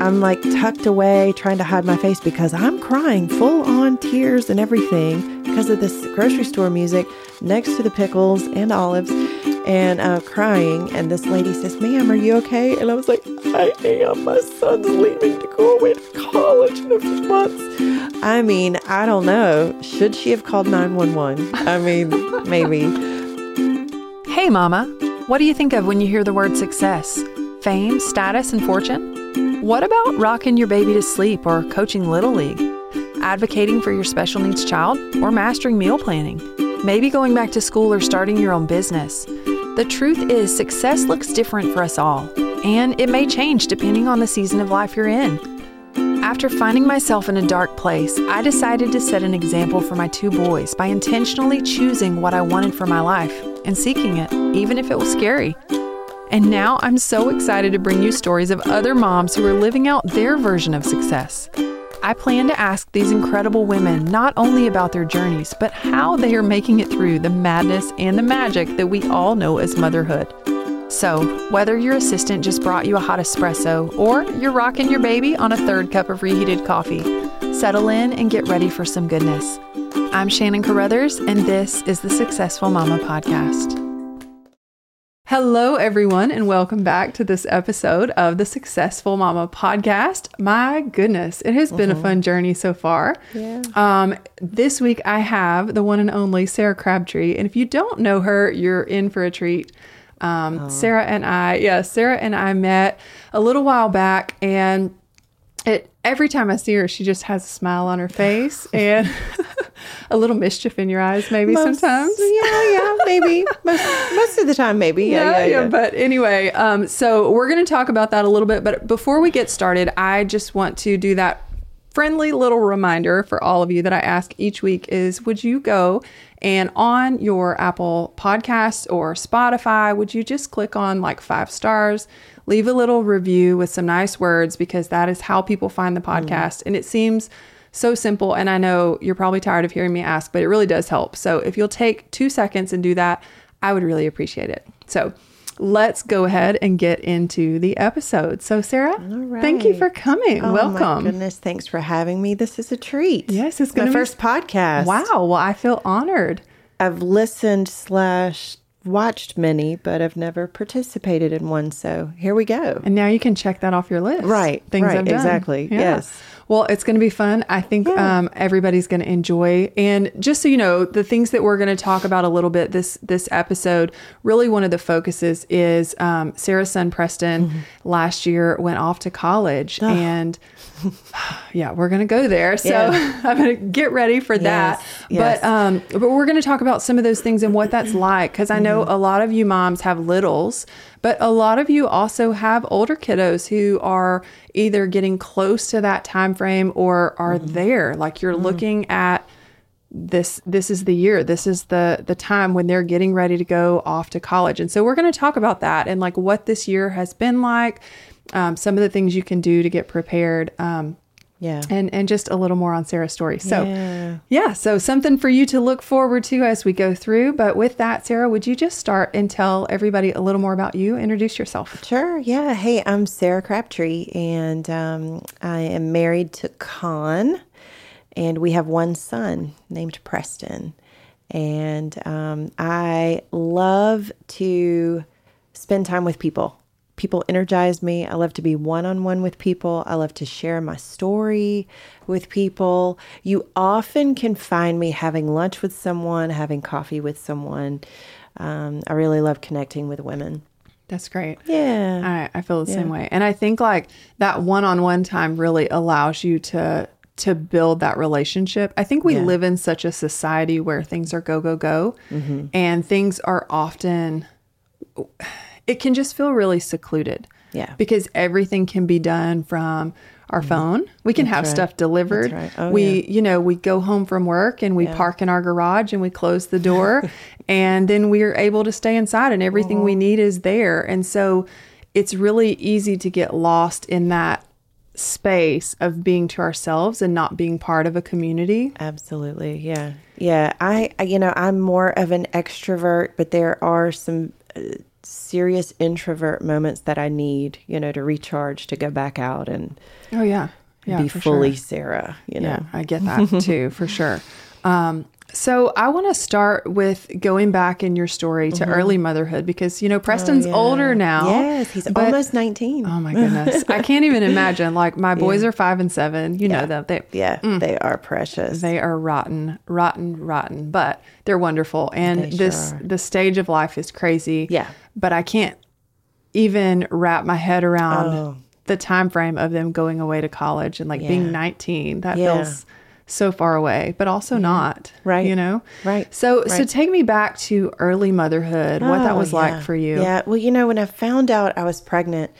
I'm like tucked away trying to hide my face because I'm crying full on tears and everything because of this grocery store music next to the pickles and olives and uh, crying. And this lady says, Ma'am, are you okay? And I was like, I am. My son's leaving to go away to college in a few months. I mean, I don't know. Should she have called 911? I mean, maybe. Hey, Mama. What do you think of when you hear the word success? Fame, status, and fortune? What about rocking your baby to sleep or coaching Little League? Advocating for your special needs child or mastering meal planning? Maybe going back to school or starting your own business? The truth is, success looks different for us all, and it may change depending on the season of life you're in. After finding myself in a dark place, I decided to set an example for my two boys by intentionally choosing what I wanted for my life and seeking it, even if it was scary. And now I'm so excited to bring you stories of other moms who are living out their version of success. I plan to ask these incredible women not only about their journeys, but how they are making it through the madness and the magic that we all know as motherhood. So, whether your assistant just brought you a hot espresso or you're rocking your baby on a third cup of reheated coffee, settle in and get ready for some goodness. I'm Shannon Carruthers, and this is the Successful Mama Podcast. Hello, everyone, and welcome back to this episode of the Successful Mama podcast. My goodness, it has been mm-hmm. a fun journey so far. Yeah. Um, this week, I have the one and only Sarah Crabtree, and if you don't know her, you're in for a treat. Um, oh. Sarah and I, yeah, Sarah and I met a little while back, and it every time I see her, she just has a smile on her face and a little mischief in your eyes, maybe most, sometimes. Yeah, yeah, maybe most, most of the time, maybe. Yeah, yeah, yeah. yeah. But anyway, um, so we're going to talk about that a little bit. But before we get started, I just want to do that friendly little reminder for all of you that I ask each week is would you go and on your Apple Podcast or Spotify, would you just click on like five stars? leave a little review with some nice words because that is how people find the mm. podcast. Mm. And it seems so simple. And I know you're probably tired of hearing me ask, but it really does help. So if you'll take two seconds and do that, I would really appreciate it. So let's go ahead and get into the episode. So, Sarah, thank you for coming. Oh, Welcome. My goodness, thanks for having me. This is a treat. Yes, it's my be... first podcast. Wow. Well, I feel honored. I've listened slash watched many, but I've never participated in one. So here we go. And now you can check that off your list. Right. Things right, Exactly. Yeah. Yes. Well, it's going to be fun. I think yeah. um, everybody's going to enjoy. And just so you know, the things that we're going to talk about a little bit this this episode, really one of the focuses is um, Sarah's son Preston mm-hmm. last year went off to college, oh. and yeah, we're going to go there. So yeah. I'm going to get ready for that. Yes. But um, but we're going to talk about some of those things and what that's like because I know mm-hmm. a lot of you moms have littles, but a lot of you also have older kiddos who are either getting close to that time frame or are mm-hmm. there. Like you're mm-hmm. looking at this this is the year this is the the time when they're getting ready to go off to college and so we're going to talk about that and like what this year has been like um, some of the things you can do to get prepared. Um, yeah. And and just a little more on Sarah's story. So yeah. yeah, so something for you to look forward to as we go through. But with that, Sarah, would you just start and tell everybody a little more about you? Introduce yourself. Sure. Yeah. Hey, I'm Sarah Crabtree, and um, I am married to Con, and we have one son named Preston. And um, I love to spend time with people people energize me. I love to be one on one with people. I love to share my story with people. You often can find me having lunch with someone, having coffee with someone. Um, I really love connecting with women. That's great. Yeah. I, I feel the yeah. same way. And I think like that one on one time really allows you to to build that relationship. I think we yeah. live in such a society where things are go go go mm-hmm. and things are often it can just feel really secluded. Yeah. Because everything can be done from our mm-hmm. phone. We can That's have right. stuff delivered. Right. Oh, we, yeah. you know, we go home from work and we yeah. park in our garage and we close the door and then we are able to stay inside and everything we uh-huh. need is there. And so it's really easy to get lost in that space of being to ourselves and not being part of a community. Absolutely. Yeah. Yeah. I, I you know, I'm more of an extrovert, but there are some uh, serious introvert moments that I need, you know, to recharge, to go back out and Oh yeah. Yeah. be fully Sure. Sarah, you know. Yeah, I get that too, for sure. Um, so I want to start with going back in your story to early motherhood because you know Preston's Mm-hmm. Oh, yeah. older now. Yes, he's but- almost 19. Oh my goodness, I can't even imagine. Like my boys are five and seven. You know them. They yeah, they are precious. they are rotten, rotten, rotten, but they're wonderful. And They this sure the stage of life is crazy. Yeah. but I can't even wrap my head around Oh. the time frame of them going away to college and like Yeah. being 19. That Yeah. feels so far away, but also not. Right. You know? Right. So so take me back to early motherhood, what that Oh, was yeah. like for you. Yeah. Well, you know, when I found out I was pregnant,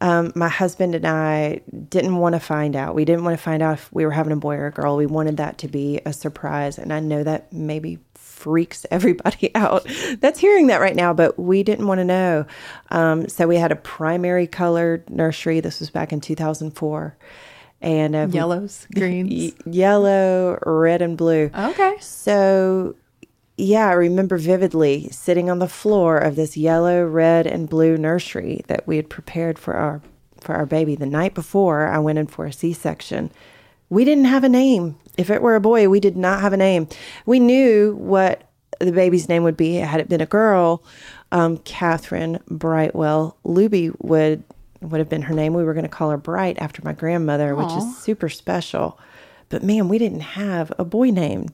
um, my husband and I didn't want to find out. We didn't want to find out if we were having a boy or a girl. We wanted that to be a surprise. And I know that maybe freaks everybody out that's hearing that right now, but we didn't want to know. Um, so we had a primary colored nursery. This was back in 2004. And uh, Yellows, greens. yellow, red, and blue. okay. So, yeah, I remember vividly sitting on the floor of this yellow, red, and blue nursery that we had prepared for our for our baby the night before I went in for a C-section. We didn't have a name. If it were a boy, we did not have a name. We knew what the baby's name would be. Had it been a girl, um, Catherine Brightwell Luby would would have been her name. We were going to call her Bright after my grandmother, which is super special. But man, we didn't have a boy name.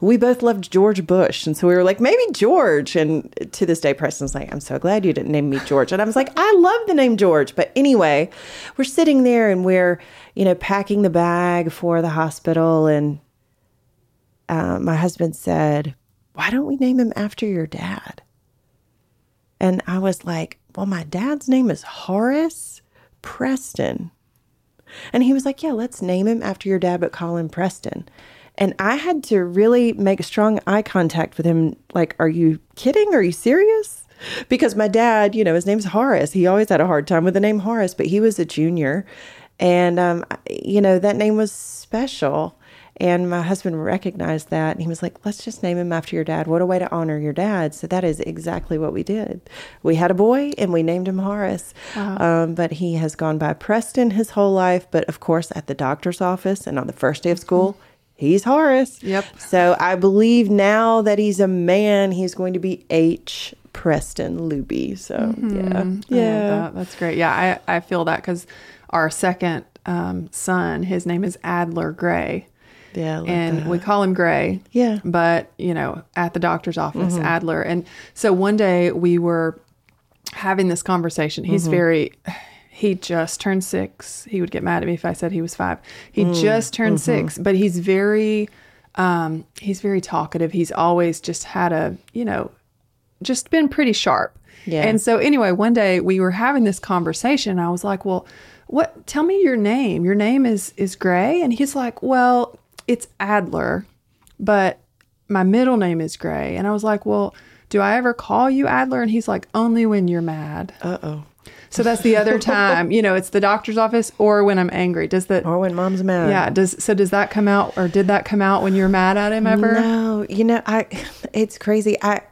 We both loved George Bush. And so we were like, maybe George. And to this day, Preston's like, I'm so glad you didn't name me George. And I was like, I love the name George. But anyway, we're sitting there and we're, you know, packing the bag for the hospital. And uh, my husband said, Why don't we name him after your dad? And I was like, Well, my dad's name is Horace Preston. And he was like, Yeah, let's name him after your dad, but call him Preston. And I had to really make strong eye contact with him. Like, are you kidding? Are you serious? Because my dad, you know, his name's Horace. He always had a hard time with the name Horace, but he was a junior. And, um, you know, that name was special. And my husband recognized that. And he was like, let's just name him after your dad. What a way to honor your dad. So that is exactly what we did. We had a boy and we named him Horace. Um, but he has gone by Preston his whole life. But of course, at the doctor's office and on the first day of school, he's Horace. Yep. So I believe now that he's a man, he's going to be H. Preston Luby. So yeah. I love Yeah. that. That's great. Yeah, I, I feel that because our second um, son, his name is Adler Gray. Yeah. Love and that. we call him Gray. Yeah. Mm-hmm. But, you know, at the doctor's office, Adler. And so one day we were having this conversation. He's Mm-hmm. very, he just turned six. He would get mad at me if I said he was five. He Mm, just turned mm-hmm. six, but he's very, um, he's very talkative. He's always just had a, you know, just been pretty sharp. Yeah. And so anyway, one day we were having this conversation. I was like, "Well, what tell me your name. Your name is is Gray?" And he's like, "Well, it's Adler, but my middle name is Gray." And I was like, "Well, do I ever call you Adler?" And he's like, "Only when you're mad." Uh oh. So that's the other time, you know, it's the doctor's office or when I'm angry. Does that Or when mom's mad. Yeah, does so does that come out or did that come out when you're mad at him ever? No, you know, I it's crazy. I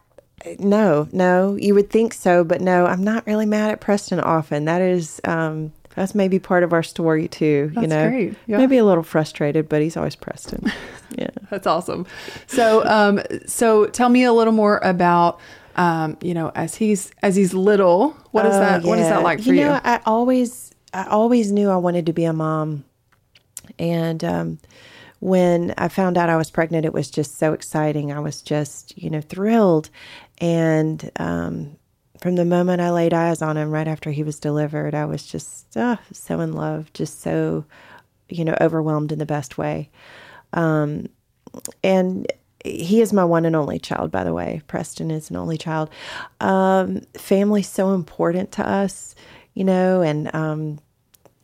no, no, you would think so, but no, I'm not really mad at Preston often. That is um that's maybe part of our story too, you know. great, yeah. Maybe a little frustrated, but he's always Preston. Yeah. That's awesome. So, um, so tell me a little more about, um, you know, as he's as he's little. What is Oh, that? What is that like for you? know, I always, I always knew I wanted to be a mom, and um, when I found out I was pregnant, it was just so exciting. I was just, you know, thrilled, and um, from the moment I laid eyes on him, right after he was delivered, I was just uh, so in love, just so, you know, overwhelmed in the best way. Um, and he is my one and only child, by the way. Preston is an only child. Um, family's so important to us, you know, and um,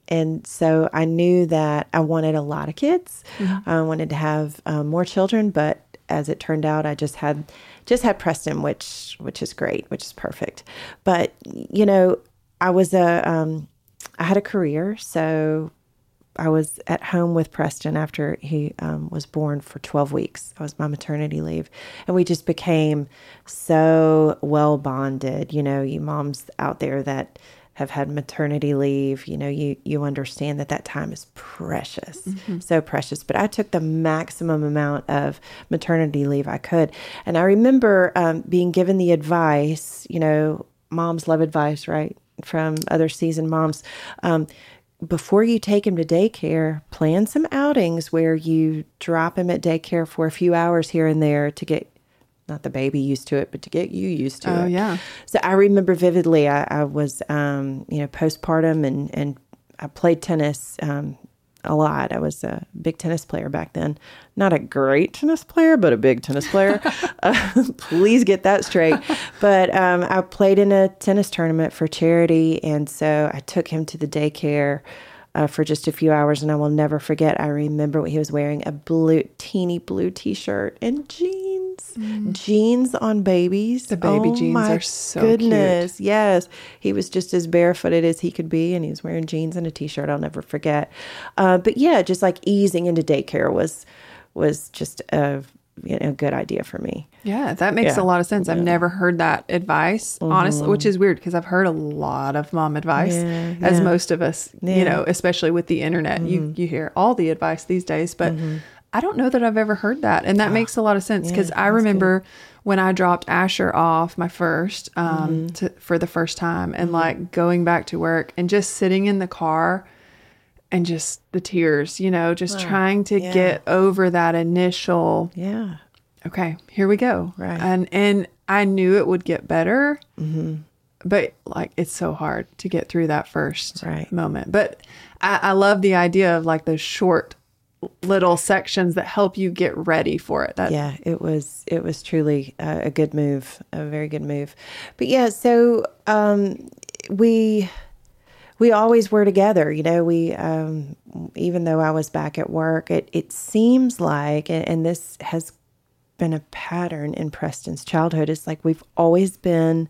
and so I knew that I wanted a lot of kids. I wanted to have um, more children, but as it turned out, I just had just had Preston, which which is great, which is perfect. But you know, I was a um, I had a career, so I was at home with Preston after he um, was born for 12 weeks. I was my maternity leave. And we just became so well bonded. You know, you moms out there that have had maternity leave, you know, you, you understand that that time is precious, mm-hmm. so precious. But I took the maximum amount of maternity leave I could. And I remember um, being given the advice, you know, moms love advice, right? From other seasoned moms. Um, before you take him to daycare, plan some outings where you drop him at daycare for a few hours here and there to get not the baby used to it, but to get you used to oh, it. Oh yeah. So I remember vividly. I, I was, um, you know, postpartum, and and I played tennis um, a lot. I was a big tennis player back then. Not a great tennis player, but a big tennis player. uh, please get that straight. But um, I played in a tennis tournament for charity, and so I took him to the daycare. Uh, for just a few hours, and I will never forget. I remember what he was wearing a blue, teeny blue T-shirt and jeans Mm. Jeans on babies. The baby oh jeans are so goodness. Cute. Yes. He was just as barefooted as he could be and he was wearing jeans and a t-shirt. I'll never forget. Uh, but yeah, just like easing into daycare was was just a you know, good idea for me. Yeah, that makes yeah. a lot of sense. I've never heard that advice, mm-hmm. honestly, which is weird because I've heard a lot of mom advice, yeah, as most of us, you know, especially with the internet. Mm-hmm. You you hear all the advice these days, but mm-hmm. I don't know that I've ever heard that. And that oh, makes a lot of sense because yeah, I remember good. when I dropped Asher off my first um, mm-hmm. to, for the first time and mm-hmm. like going back to work and just sitting in the car and just the tears, you know, just oh, trying to yeah. get over that initial. Yeah. Okay, here we go. Right. And, and I knew it would get better. Mm-hmm. But like it's so hard to get through that first right. moment. But I, I love the idea of like those short little sections that help you get ready for it. That, yeah, it was it was truly a, a, good move, a very good move. But yeah, so um, we we always were together. You know, we um, even though I was back at work, it it seems like, and, and this has been a pattern in Preston's childhood. It's like we've always been.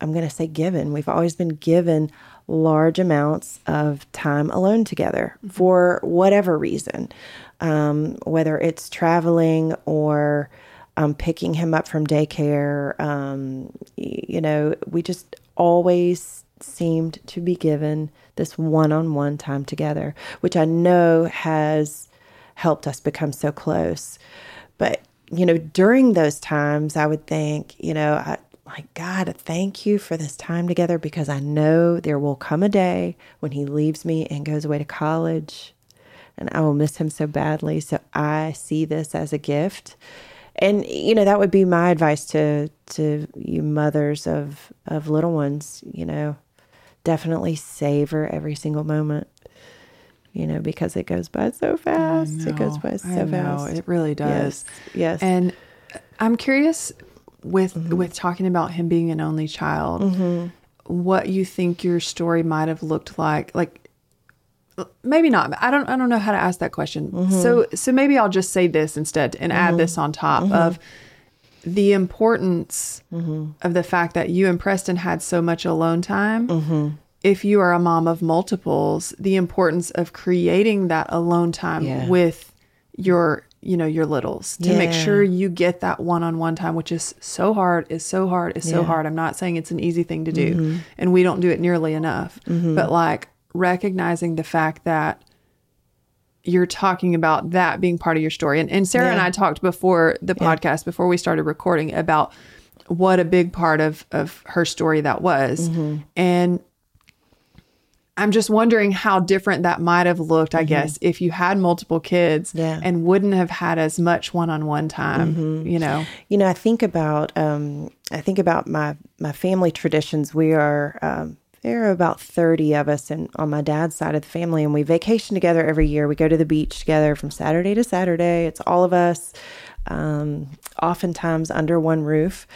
I'm going to say given. We've always been given large amounts of time alone together mm-hmm. for whatever reason, um, whether it's traveling or um, picking him up from daycare. Um, you know, we just always seemed to be given this one on one time together, which I know has helped us become so close. But, you know, during those times, I would think, you know, I, like, God, thank you for this time together because I know there will come a day when he leaves me and goes away to college and I will miss him so badly. So I see this as a gift. And you know, that would be my advice to to you mothers of of little ones, you know, definitely savor every single moment. You know, because it goes by so fast. It goes by so fast. It really does. Yes. yes. And I'm curious with mm-hmm. with talking about him being an only child, mm-hmm. what you think your story might have looked like, like maybe not. I don't I don't know how to ask that question. Mm-hmm. So so maybe I'll just say this instead and add mm-hmm. this on top mm-hmm. of the importance mm-hmm. of the fact that you and Preston had so much alone time. If you are a mom of multiples, the importance of creating that alone time yeah. with your you know your littles to yeah. make sure you get that one-on-one time which is so hard is so hard is so yeah. hard i'm not saying it's an easy thing to do mm-hmm. and we don't do it nearly enough mm-hmm. but like recognizing the fact that you're talking about that being part of your story and, and sarah yeah. and i talked before the podcast before we started recording about what a big part of of her story that was mm-hmm. and I'm just wondering how different that might have looked, I mm-hmm. guess, if you had multiple kids yeah. and wouldn't have had as much one-on-one time, mm-hmm. you know. You know, I think about um, I think about my my family traditions. We are um, there are about 30 of us and on my dad's side of the family and we vacation together every year. We go to the beach together from Saturday to Saturday. It's all of us um, oftentimes under one roof.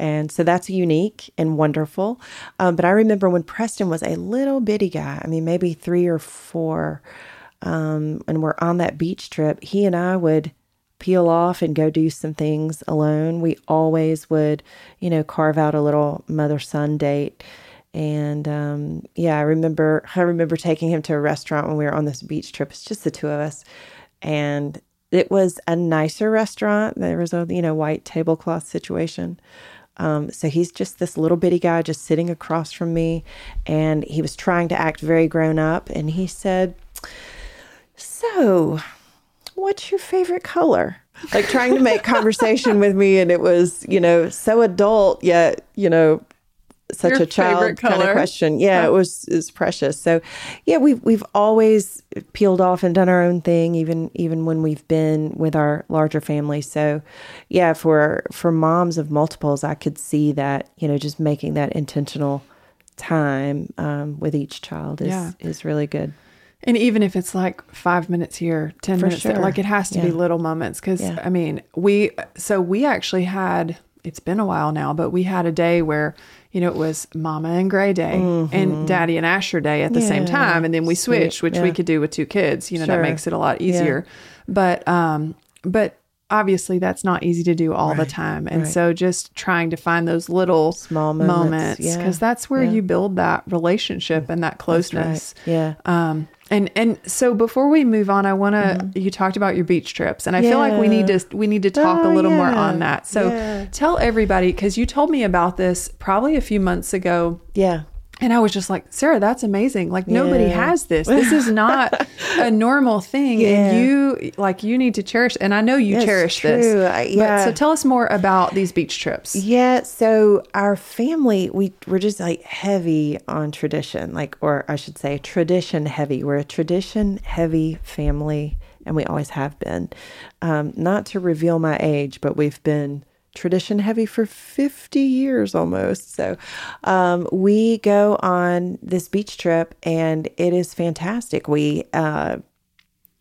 And so that's unique and wonderful. Um, but I remember when Preston was a little bitty guy, I mean, maybe three or four, um, and we're on that beach trip, he and I would peel off and go do some things alone. We always would, you know, carve out a little mother son date. And um, yeah, I remember I remember taking him to a restaurant when we were on this beach trip. It's just the two of us, and it was a nicer restaurant. There was a you know white tablecloth situation. Um, so he's just this little bitty guy just sitting across from me, and he was trying to act very grown up. And he said, "So, what's your favorite color?" Like trying to make conversation with me, and it was you know so adult yet you know such Your a child kind of question. Yeah, it was was precious. So yeah, we've we've always peeled off and done our own thing, even even when we've been with our larger family. So yeah, for for moms of multiples, I could see that you know just making that intentional time um, with each child is Yeah. is really good. And even if it's like five minutes here, 10 For minutes there, like it has to be little moments. Cause Yeah. I mean, we, so we actually had, it's been a while now, but we had a day where, you know, it was Mama and Gray Day and Daddy and Asher Day at the same Mm-hmm. Time. And then we switched, which we could do with two kids. You know, Sure. that makes it a lot easier. But, um, but obviously that's not easy to do all the time. And right. so just trying to find those little Small moments, yeah. because that's where Yeah. you build that relationship and that Right. closeness. Yeah. Um, and and so before we move on, I want to. Mm-hmm. You talked about your beach trips, and I feel like we need to we need to talk Oh, a little more on that. So Yeah. tell everybody because you told me about this probably a few months ago, Yeah. And I was just like, Sarah, that's amazing. Like nobody has this. This is not a normal thing, Yeah. and you like you need to cherish. And I know you It's cherish true. this. I- But, yeah. so tell us more about these beach trips. Yeah, so our family, we we're just like heavy on tradition, like or I should say tradition heavy. We're a tradition heavy family and we always have been. Um, not to reveal my age, but we've been tradition heavy for 50 years almost. So um, we go on this beach trip and it is fantastic. We uh,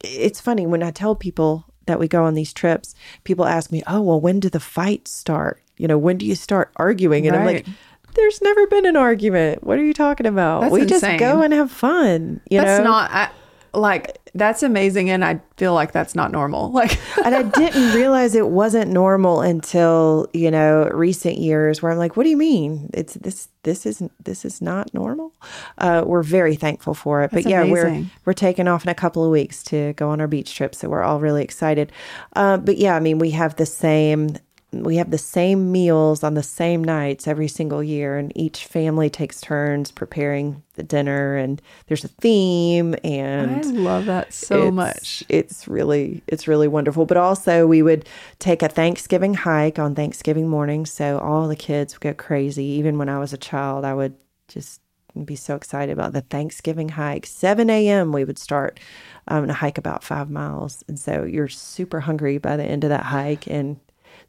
it's funny when I tell people that we go on these trips, people ask me, "Oh, well, when do the fights start? You know, when do you start arguing?" And I'm like, "There's never been an argument. What are you talking about? That's we just go and have fun." You That's know, not I, like that's amazing, and I feel like that's not normal. Like and I didn't realize it wasn't normal until you know recent years, where I'm like, "What do you mean? It's this. This isn't. This is not normal." Uh, we're very thankful for it, That's but yeah, we're we're taking off in a couple of weeks to go on our beach trip, so we're all really excited. Uh, but yeah, I mean, we have the same. We have the same meals on the same nights every single year, and each family takes turns preparing the dinner, and there's a theme, and I love that so it's- much. It's really it's really wonderful. But also we would take a Thanksgiving hike on Thanksgiving morning, so all the kids would go crazy. Even when I was a child, I would just be so excited about the Thanksgiving hike. Seven a.m. we would start um, a hike about five miles, and so you're super hungry by the end of that hike and.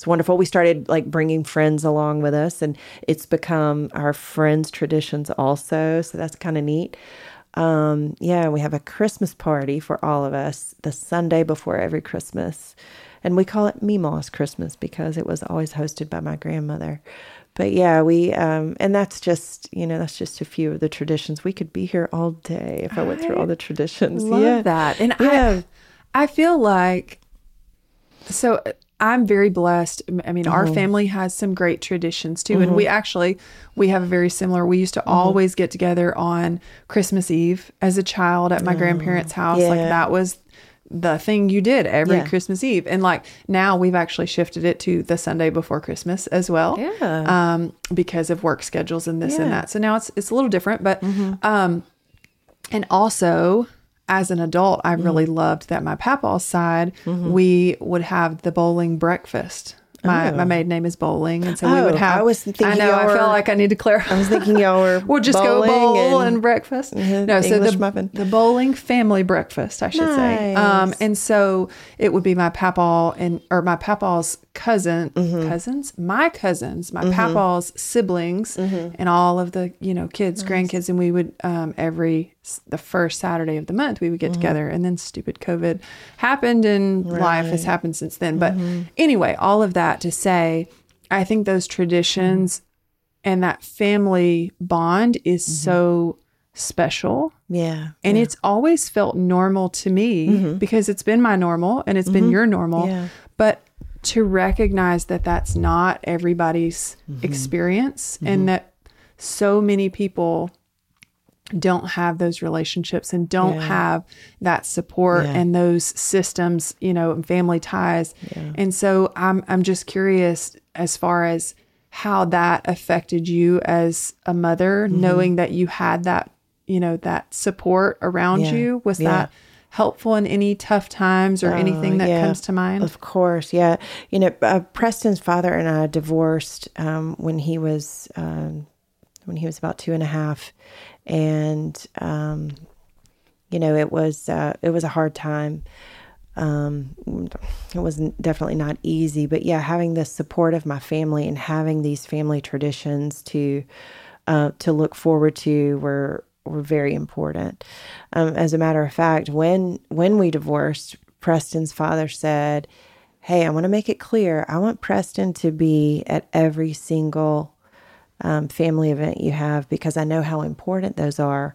It's wonderful. We started like bringing friends along with us, and it's become our friends' traditions also. So that's kind of neat. Um, yeah, we have a Christmas party for all of us the Sunday before every Christmas. And we call it Meemaw's Christmas because it was always hosted by my grandmother. But yeah, we, um, and that's just, you know, that's just a few of the traditions. We could be here all day if I went through all the traditions. Love yeah. that. And Yeah. I I feel like so I'm very blessed. I mean, Mm-hmm. our family has some great traditions too. And we actually we have a very similar we used to Mm-hmm. always get together on Christmas Eve as a child at my grandparents' house. Like Oh, that was the thing you did every Yeah. Christmas Eve. And like now we've actually shifted it to the Sunday before Christmas as well. Yeah. Um, because of work schedules and this and Yeah. Mm-hmm. that. So now it's it's a little different, but um and also, as an adult, I really Mm-hmm. loved that my papa's side, we would have the bowling breakfast. My my maiden name is Bowling, and so we Oh, would have. I was thinking I know. I feel like I need to clarify. I was thinking y'all were We'll just go bowling bowl and, and- breakfast. Mhm, No, so the, muffin. the bowling family breakfast, I should say. Um, and so it would be my papaw and or my papa's cousin Mm-hmm. cousins, my cousins, my papa's siblings, Mm-hmm. and all of the you know kids, grandkids, and we would um, every the first Saturday of the month we would get Mm-hmm. together. And then stupid COVID happened, and life has happened since then. But Mm-hmm. anyway, all of that to say, I think those traditions and that family bond is Mm-hmm. so special. Yeah. And it's always felt normal to me because it's been my normal and it's been your normal. Mm-hmm. Yeah. But to recognize that that's not everybody's Mm-hmm. experience and that so many people don't have those relationships and don't Yeah. have that support Yeah. and those systems, you know, and family ties. And so I'm I'm just curious as far as how that affected you as a mother, Mm-hmm. knowing that you had that, you know, that support around Yeah. you. Was Yeah. that helpful in any tough times or anything that Oh, yeah. comes to mind? Of course, yeah. You know, uh, Preston's father and I divorced um, when he was um, when he was about two and a half, and um, you know, it was uh, it was a hard time. Um, it was definitely not easy, but yeah, having the support of my family and having these family traditions to uh, to look forward to were were very important. Um, as a matter of fact, when when we divorced, Preston's father said, "Hey, I want to make it clear. I want Preston to be at every single um, family event you have because I know how important those are.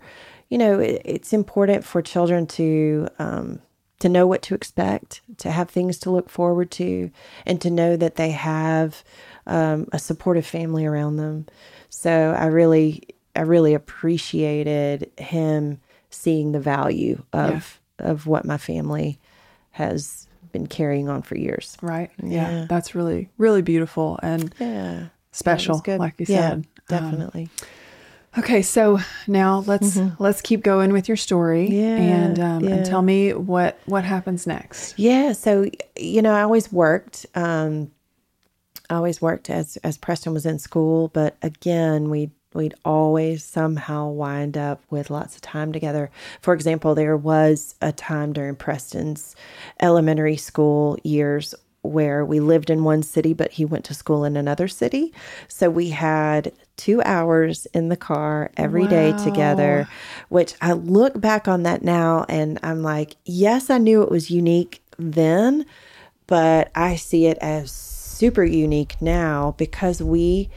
You know, it, it's important for children to um, to know what to expect, to have things to look forward to, and to know that they have um, a supportive family around them. So I really, I really appreciated him seeing the value of of what my family has been carrying on for years. right. Yeah. Yeah. That's really, really beautiful and Yeah, special, good. like you yeah, said. Um, definitely. Okay, so now let's let's keep going with your story, Mm-hmm. Yeah, and um, yeah. and tell me what what happens next. Yeah, so you know, I always worked. Um, I always worked as as Preston was in school, but again, we we'd always somehow wind up with lots of time together. For example, there was a time during Preston's elementary school years where we lived in one city, but he went to school in another city. So we had two hours in the car every day Wow. together, which I look back on that now and I'm like, yes, I knew it was unique then, but I see it as super unique now because we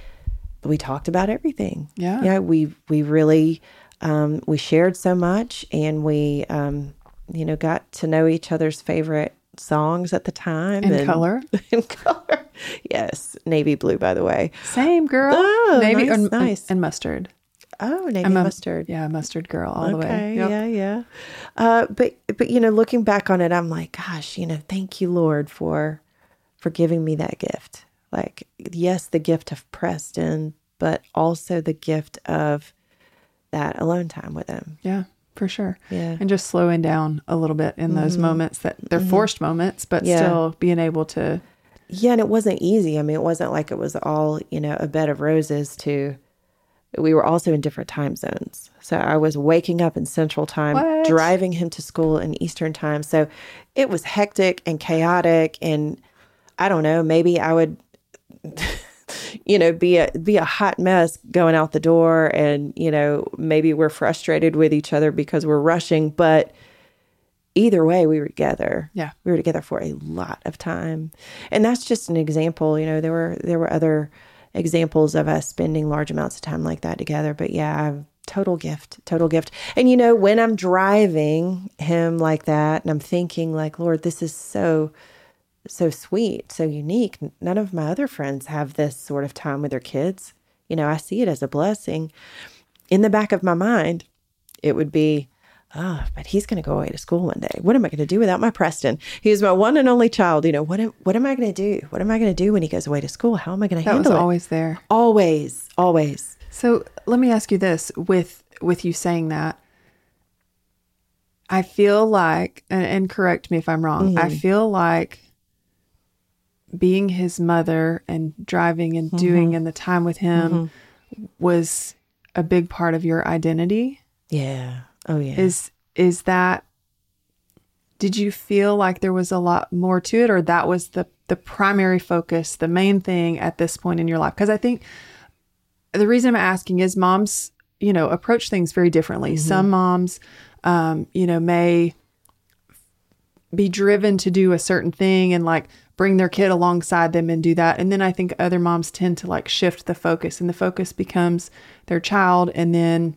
we talked about everything. Yeah. Yeah, we we really um we shared so much and we um you know got to know each other's favorite songs at the time In color? in color. Yes, navy blue by the way. Same girl, Oh, navy nice, and, nice. and mustard. Oh, navy I'm a- mustard. yeah, mustard girl all the way. Yep. yeah, yeah. Uh, but but you know, looking back on it, I'm like, gosh, you know, thank you, Lord, for for giving me that gift. Like, yes, the gift of Preston, but also the gift of that alone time with him. yeah, for sure. Yeah. and just slowing down a little bit in those mm-hmm. moments that they're mm-hmm. forced moments, but Yeah. still being able to. Yeah, and it wasn't easy. I mean, it wasn't like it was all, you know, a bed of roses to we were also in different time zones. So I was waking up in central time, What? driving him to school in eastern time. So it was hectic and chaotic and I don't know, maybe I would you know, be a be a hot mess going out the door and, you know, maybe we're frustrated with each other because we're rushing, but either way we were together. Yeah. we were together for a lot of time. And that's just an example you know there were there were other examples of us spending large amounts of time like that together but yeah I've, total gift total gift. And you know when i'm driving him like that and i'm thinking like lord this is so so sweet so unique none of my other friends have this sort of time with their kids you know i see it as a blessing in the back of my mind it would be ah, but he's going to go away to school one day. What am I going to do without my Preston? He's my one and only child. You know, what am, what am I going to do? What am I going to do when he goes away to school? How am I going to That was handle it? always there. always, always. So let me ask you this: with with you saying that, I feel like, and, and correct me if I'm wrong. I feel like being his mother and driving and mm-hmm. doing and the time with him mm-hmm. was a big part of your identity. Yeah. Oh, yeah. Is is that? Did you feel like there was a lot more to it, or that was the the primary focus, the main thing at this point in your life? Because I think the reason I'm asking is moms, you know, approach things very differently. Mm-hmm. Some moms, um, you know, may be driven to do a certain thing and like bring their kid alongside them and do that. And then I think other moms tend to like shift the focus and the focus becomes their child and then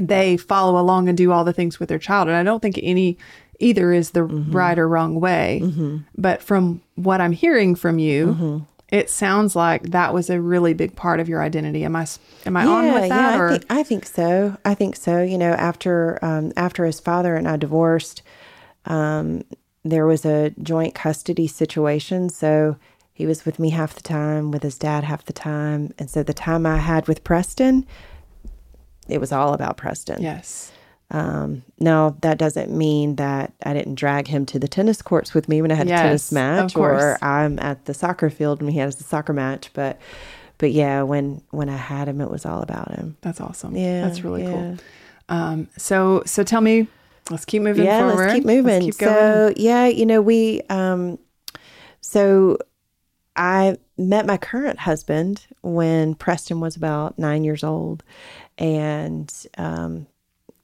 they follow along and do all the things with their child. And I don't think any either is the right or wrong way. But from what I'm hearing from you, it sounds like that was a really big part of your identity. Am I am I on with that? Yeah, or I think, I think so. I think so. You know, after um, after his father and I divorced, um, there was a joint custody situation. So he was with me half the time, with his dad half the time, and so the time I had with Preston, it was all about Preston. yes, Um, now that doesn't mean that I didn't drag him to the tennis courts with me when I had Yes, a tennis match, or I'm at the soccer field when he has the soccer match. But, but yeah, when when I had him, it was all about him. that's awesome. Yeah, that's really yeah. cool. Um, so so tell me, let's keep moving yeah, forward. let's keep moving. keep going. so yeah, you know we. Um, so I met my current husband when Preston was about nine years old, and um,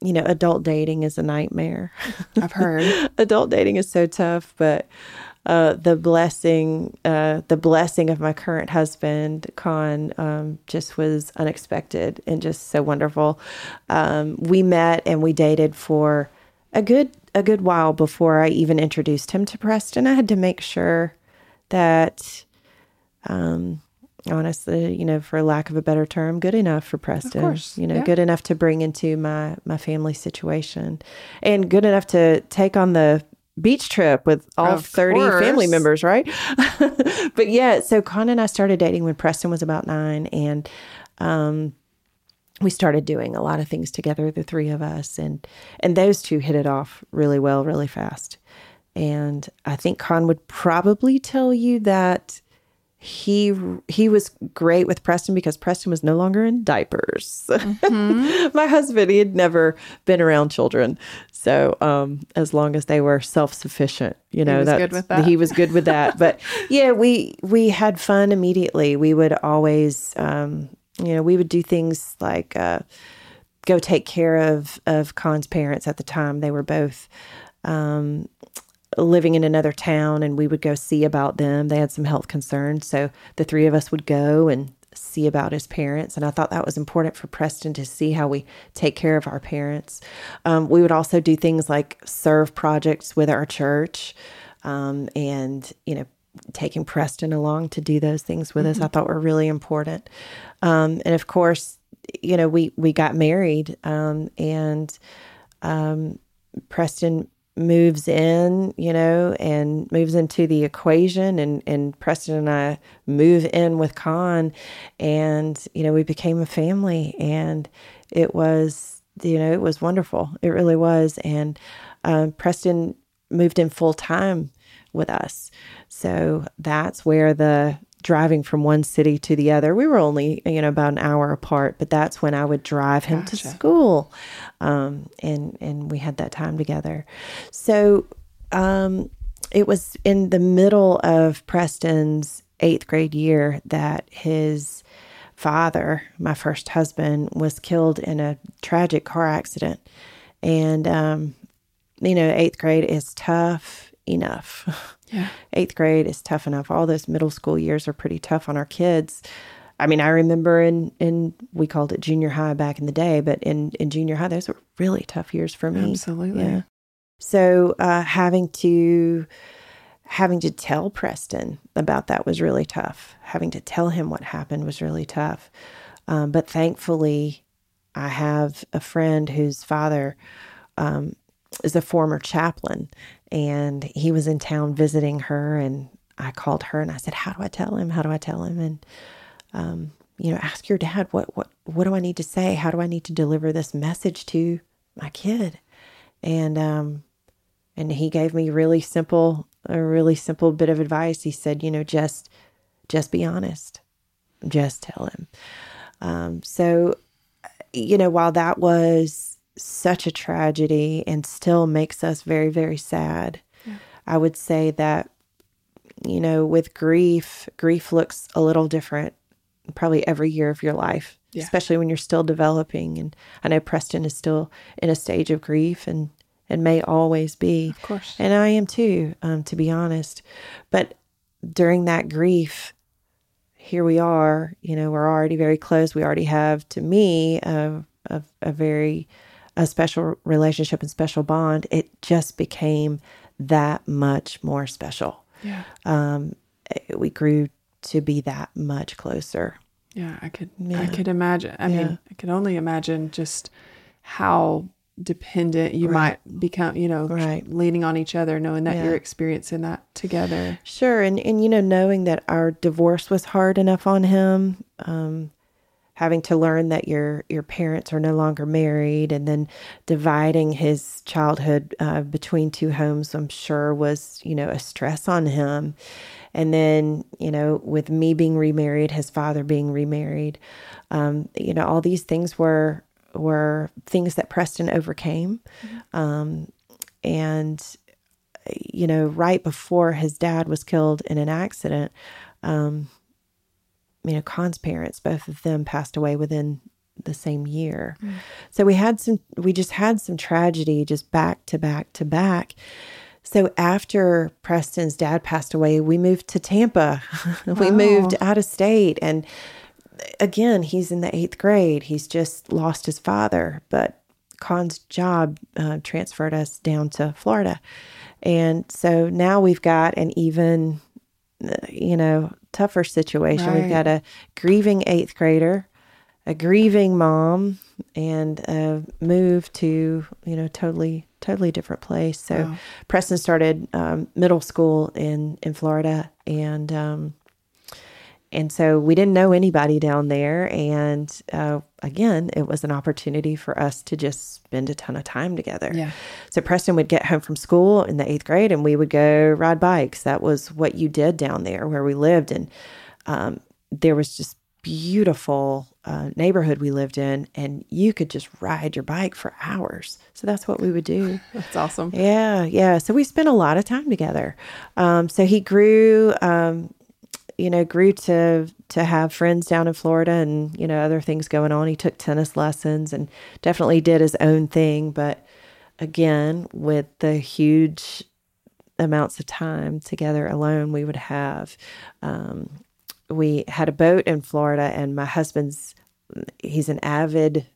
you know, adult dating is a nightmare. I've heard. adult dating is so tough, but uh, the blessing, uh, the blessing of my current husband, Con, um, just was unexpected and just so wonderful. Um, we met and we dated for a good a good while before I even introduced him to Preston. I had to make sure that, um, honestly, you know, for lack of a better term, good enough for Preston. course, You know, yeah. good enough to bring into my my family situation, and good enough to take on the beach trip with all Of 30 family members, right? but yeah, so Con and I started dating when Preston was about nine, and um, we started doing a lot of things together, the three of us, and and those two hit it off really well, really fast. And I think Con would probably tell you that he he was great with Preston because Preston was no longer in diapers. My husband, he had never been around children, so um, as long as they were self sufficient, you know, was good with that. He was good with that. but yeah, we we had fun immediately. We would always, um, you know, we would do things like. Uh, go take care of of Con's parents at the time. They were both um, living in another town, and we would go see about them. They had some health concerns, so the three of us would go and see about his parents. And I thought that was important for Preston to see how we take care of our parents. Um, we would also do things like serve projects with our church, um, and you know. Taking Preston along to do those things with us, I thought were really important. Um, and of course, you know, we we got married, um, and um, Preston moves in, you know, and moves into the equation, and and Preston and I move in with Con, and you know, we became a family, and it was, you know, it was wonderful. It really was, and um, Preston moved in full time with us, so that's where the driving from one city to the other. We were only, you know, about an hour apart, but that's when I would drive him to school. Um, and, and we had that time together. So, um, it was in the middle of Preston's eighth grade year that his father, my first husband, was killed in a tragic car accident. And, um, you know, eighth grade is tough enough. Yeah. Eighth grade is tough enough. All those middle school years are pretty tough on our kids. I mean, I remember in, in we called it junior high back in the day, but in, in junior high, those were really tough years for me. Absolutely. Yeah. So uh, having to having to tell Preston about that was really tough. Having to tell him what happened was really tough. Um, but thankfully, I have a friend whose father um, is a former chaplain, and he was in town visiting her. And I called her and I said, "How do I tell him? How do I tell him?" And um, you know, ask your dad what what what do I need to say? How do I need to deliver this message to my kid? And um, and he gave me really simple a really simple bit of advice. He said, you know, just just be honest, just tell him. Um, so, you know, while that was such a tragedy and still makes us very very sad, I would say that you know, with grief, grief looks a little different probably every year of your life, Yeah. especially when you're still developing. And I know Preston is still in a stage of grief and, and may always be. Of course. And I am too, um, to be honest. But during that grief, here we are, you know, we're already very close. We already have, to me, a, a, a very a special relationship and special bond. It just became that much more special Yeah. um, we grew to be that much closer. Yeah, I could I could imagine. I Yeah. mean, I could only imagine just how dependent you Right. might become, you know, Right. leaning on each other, knowing that Yeah. you're experiencing that together. Sure, and and you know, knowing that our divorce was hard enough on him, um, having to learn that your your parents are no longer married, and then dividing his childhood uh, between two homes, I'm sure was you know a stress on him. And then you know, with me being remarried, his father being remarried, um, you know, all these things were were things that Preston overcame, um, and you know, right before his dad was killed in an accident, um, you know, Khan's parents, both of them passed away within the same year. So we had some, we just had some tragedy just back to back to back. So after Preston's dad passed away, we moved to Tampa. we moved out of state. And again, he's in the eighth grade. He's just lost his father, but Khan's job uh, transferred us down to Florida. And so now we've got an even, you know, tougher situation. We've got a grieving eighth grader, a grieving mom, and a move to, you know, totally, totally different place. So Wow. Preston started um, middle school in, in Florida and, um, and so we didn't know anybody down there. And uh, again, it was an opportunity for us to just spend a ton of time together. Yeah. So Preston would get home from school in the eighth grade and we would go ride bikes. That was what you did down there where we lived. And um, there was just beautiful uh, neighborhood we lived in and you could just ride your bike for hours. So that's what we would do. That's awesome. Yeah, yeah. So we spent a lot of time together. Um, so he grew, um, you know, grew to to have friends down in Florida and you know other things going on. He took tennis lessons and definitely did his own thing. But again, with the huge amounts of time together alone we would have, um, we had a boat in Florida, and my husband's he's an avid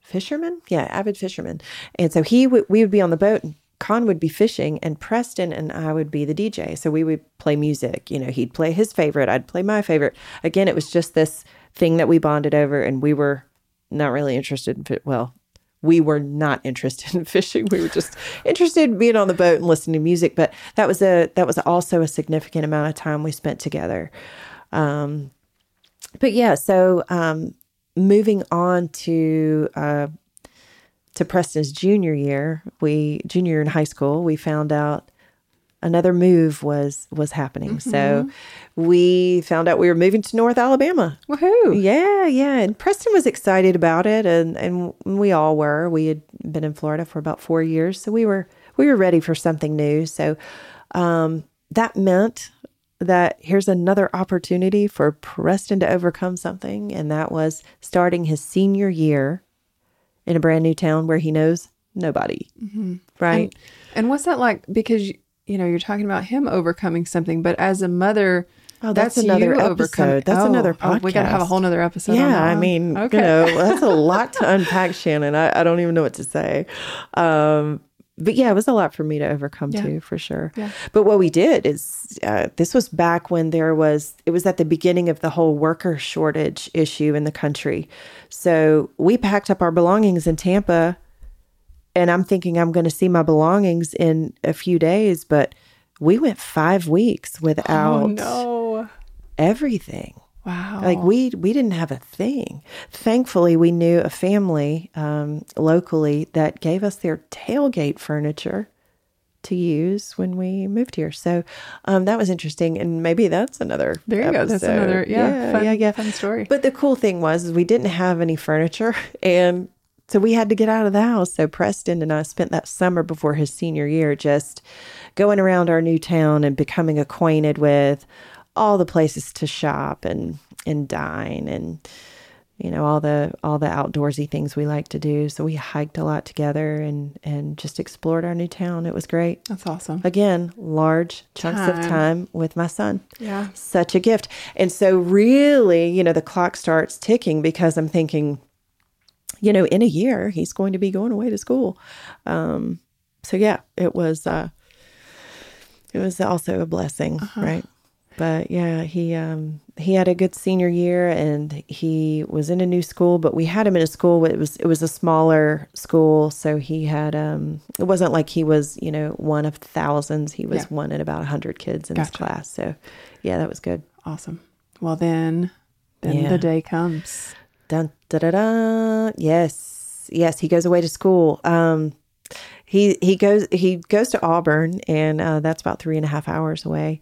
fisherman. Yeah, avid fisherman. And so he would we would be on the boat and Con would be fishing and Preston and I would be the DJ. So we would play music. You know, he'd play his favorite, I'd play my favorite. Again, it was just this thing that we bonded over and we were not really interested in well, we were not interested in fishing. We were just interested in being on the boat and listening to music. But that was a that was also a significant amount of time we spent together. Um, but yeah, so um, moving on to uh, to Preston's junior year, we junior in high school, we found out another move was was happening. So we found out we were moving to North Alabama. Woohoo! Yeah, yeah. And Preston was excited about it and and we all were. We had been in Florida for about 4 years, so we were we were ready for something new. So um that meant that here's another opportunity for Preston to overcome something and that was starting his senior year in a brand new town where he knows nobody. Right? And what's that like? Because you, know you're talking about him overcoming something, but as a mother, Oh, that's another you episode. That's another oh, we got to have a whole nother episode. on Yeah, I mean, okay. you know, that's a lot to unpack, Shannon. I, I don't even know what to say. Um, but yeah, it was a lot for me to overcome Yeah. too, for sure. Yeah. But what we did is, uh, this was back when there was, it was at the beginning of the whole worker shortage issue in the country. So we packed up our belongings in Tampa, and I'm thinking I'm going to see my belongings in a few days, but we went five weeks without oh no! everything. Wow. Like we we didn't have a thing. Thankfully, we knew a family um, locally that gave us their tailgate furniture to use when we moved here. So um, that was interesting, and maybe that's another. There you go. That's another- yeah, yeah, fun- yeah, yeah. fun story. But the cool thing was, is we didn't have any furniture, and so we had to get out of the house. So Preston and I spent that summer before his senior year just going around our new town and becoming acquainted with all the places to shop and and dine and you know all the all the outdoorsy things we like to do. So we hiked a lot together and and just explored our new town. It was great. That's awesome. Again, large chunks of Time. time with my son Yeah. such a gift. And so, really, you know, the clock starts ticking because I'm thinking, you know, in a year, he's going to be going away to school. Um, so, yeah, it was, uh, it was also a blessing, right? But yeah, he um he had a good senior year and he was in a new school, but we had him in a school it was it was a smaller school, so he had um it wasn't like he was, you know, one of thousands. He was Yeah. one in about 100 kids in his class. So yeah, that was good. Awesome. Well, then, then Yeah. the day comes. Dun, da, da, da. Yes, yes, he goes away to school. Um, he he goes he goes to Auburn, and uh, that's about three and a half hours away.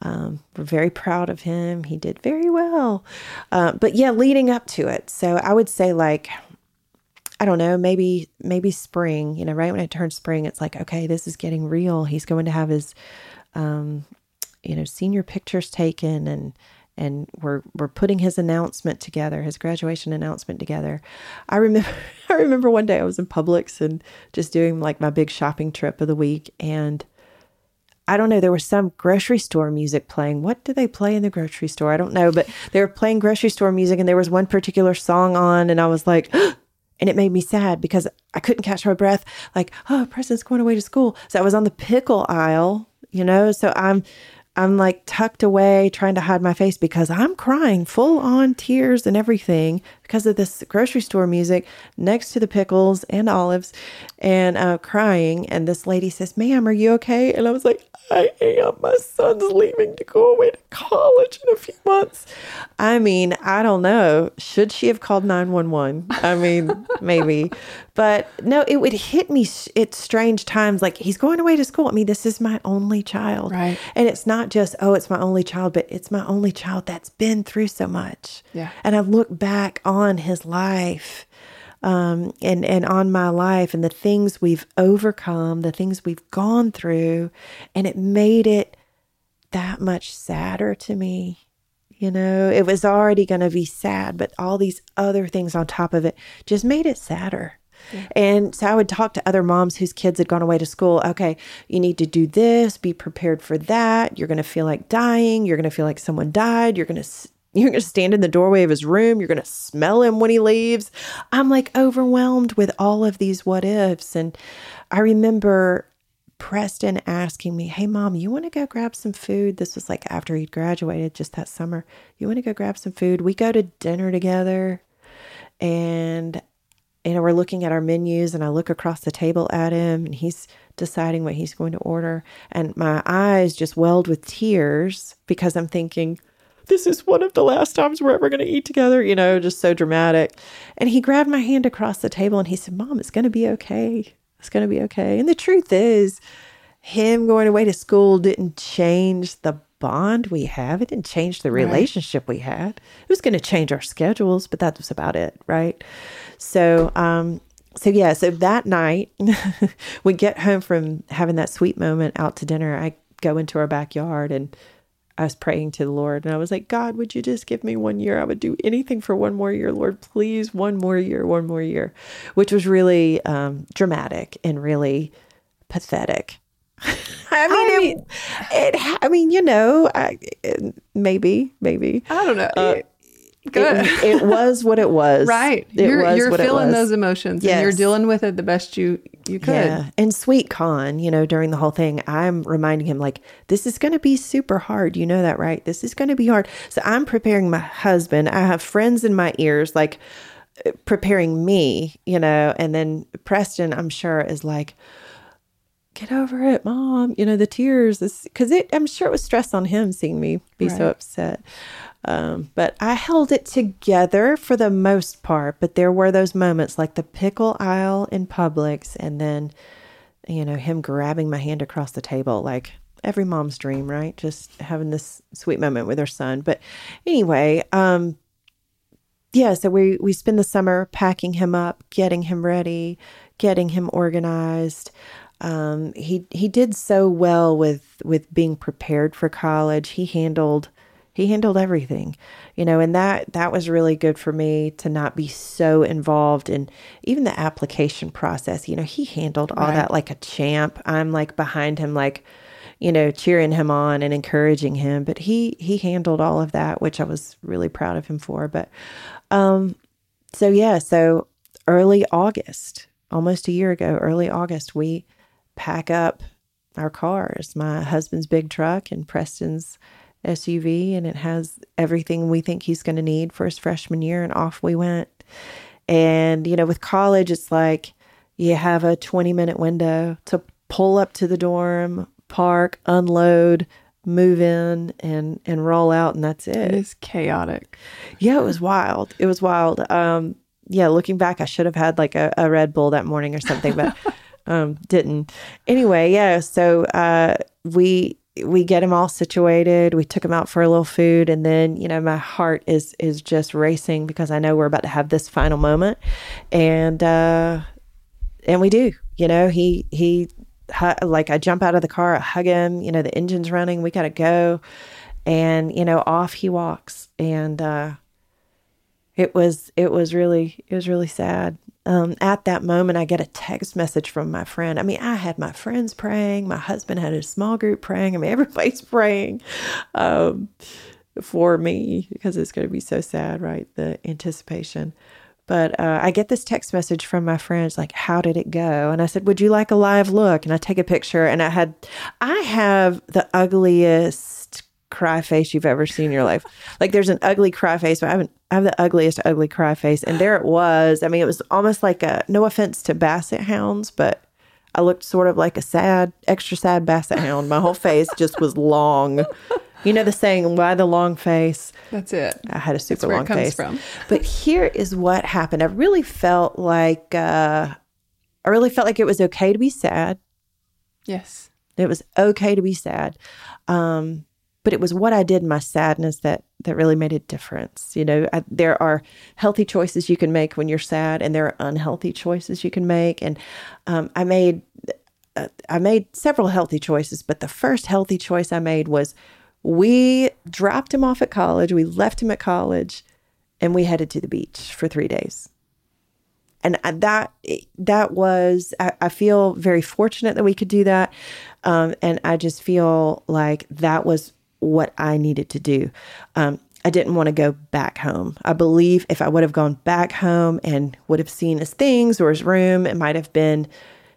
Um, we're very proud of him. He did very well. Uh, but yeah, leading up to it, so I would say like I don't know, maybe maybe spring. You know, right when it turns spring, it's like okay, this is getting real. He's going to have his um, you know senior pictures taken and and we're we're putting his announcement together his graduation announcement together i remember i remember one day i was in publix and just doing like my big shopping trip of the week and i don't know there was some grocery store music playing. What do they play in the grocery store? I don't know but they were playing grocery store music and there was one particular song on and i was like and it made me sad because i couldn't catch my breath. Like oh preston's going away to school. So i was on the pickle aisle you know so i'm i'm like tucked away trying to hide my face because i'm crying full on tears and everything because of this grocery store music next to the pickles and olives and uh, crying. And this lady says ma'am are you okay? And i was like i am. My son's leaving to go away to college in a few months. I mean i don't know. Should she have called 911 i mean maybe but no it would hit me at strange times like he's going away to school. I mean this is my only child. Right. and it's not just oh it's my only child but it's my only child that's been through so much. Yeah. and i look back on his life um, and and on my life and the things we've overcome the things we've gone through and it made it that much sadder to me you know? It was already going to be sad but all these other things on top of it just made it sadder and so I would talk to other moms whose kids had gone away to school. Okay, you need to do this, be prepared for that. You're going to feel like dying. You're going to feel like someone died. You're going to you're going to stand in the doorway of his room. You're going to smell him when he leaves. I'm like overwhelmed with all of these what ifs. And I remember Preston asking me, Hey, mom, you want to go grab some food? This was like after he'd graduated just that summer. You want to go grab some food? We go to dinner together. And, you know, we're looking at our menus, and I look across the table at him, and he's deciding what he's going to order. And my eyes just welled with tears because I'm thinking, this is one of the last times we're ever going to eat together, you know, just so dramatic. And he grabbed my hand across the table and he said, Mom, it's going to be okay. It's going to be okay. And the truth is, him going away to school didn't change the bond we have. It didn't change the relationship we had. It was going to change our schedules, but that was about it, right? So, um, so yeah, so that night we get home from having that sweet moment out to dinner. I go into our backyard and I was praying to the Lord and I was like, God, would you just give me one year? I would do anything for one more year, Lord, please, one more year, one more year, which was really um, dramatic and really pathetic. I mean, it, it, I mean, you know, I, it- maybe, maybe. I don't know. Uh, Good. It, it was what it was. right. It you're you're feeling those emotions and you're dealing with it the best you you could. Yeah. And sweet Con, you know, during the whole thing, I'm reminding him, like, this is going to be super hard. You know that, right? This is going to be hard. So I'm preparing my husband. I have friends in my ears, like, uh, preparing me, you know, and then Preston, I'm sure, is like, get over it, mom. You know, the tears, because it, I'm sure it was stress on him seeing me be so upset. Um, but I held it together for the most part. But there were those moments like the pickle aisle in Publix, and then, you know, him grabbing my hand across the table, like every mom's dream, right? Just having this sweet moment with her son. But anyway, um, yeah, so we we spend the summer packing him up, getting him ready, getting him organized. Um, he he did so well with with being prepared for college. He handled he handled everything, you know, and that that was really good for me to not be so involved in even the application process. You know, he handled all Right. that like a champ. I'm like behind him, like you know, cheering him on and encouraging him. But he he handled all of that, which I was really proud of him for. But um, so yeah, so early August, almost a year ago, early August, we pack up our cars, my husband's big truck and Preston's SUV and it has everything we think he's going to need for his freshman year. And off we went. And, you know, with college, it's like you have a 20 minute window to pull up to the dorm, park, unload, move in and and roll out and that's it. It is chaotic. Yeah, it was wild. It was wild. Um yeah, looking back I should have had like a, a Red Bull that morning or something, but um didn't. Anyway, yeah, so uh we we get him all situated. We took him out for a little food and then, you know, my heart is is just racing because I know we're about to have this final moment. And uh and we do. You know, he he like I jump out of the car, I hug him, you know, the engine's running, we got to go. And, you know, off he walks. And, uh, it was, it was really, it was really sad. Um, at that moment, I get a text message from my friend. I mean, I had my friends praying, my husband had a small group praying. I mean, everybody's praying, um, for me because it's going to be so sad, right? The anticipation. But uh, I get this text message from my friends, like, "How did it go?" And I said, "Would you like a live look?" And I take a picture, and I had, I have the ugliest cry face you've ever seen in your life. Like, there's an ugly cry face, but I have, I have the ugliest ugly cry face, and there it was. I mean, it was almost like a no offense to basset hounds, but I looked sort of like a sad, extra sad basset hound. My whole face just was long. You know the saying, why the long face? That's it. I had a super long face. from. but here is what happened. I really felt like uh, I really felt like it was okay to be sad. Yes. It was okay to be sad. Um, but it was what I did in my sadness that that really made a difference. You know, I, there are healthy choices you can make when you're sad, and there are unhealthy choices you can make. And um, I made uh, I made several healthy choices, but the first healthy choice I made was we dropped him off at college. We left him at college, and we headed to the beach for three days. And that that was I, I feel very fortunate that we could do that, um, and I just feel like that was what I needed to do. Um, I didn't want to go back home. I believe if I would have gone back home and would have seen his things or his room, it might have been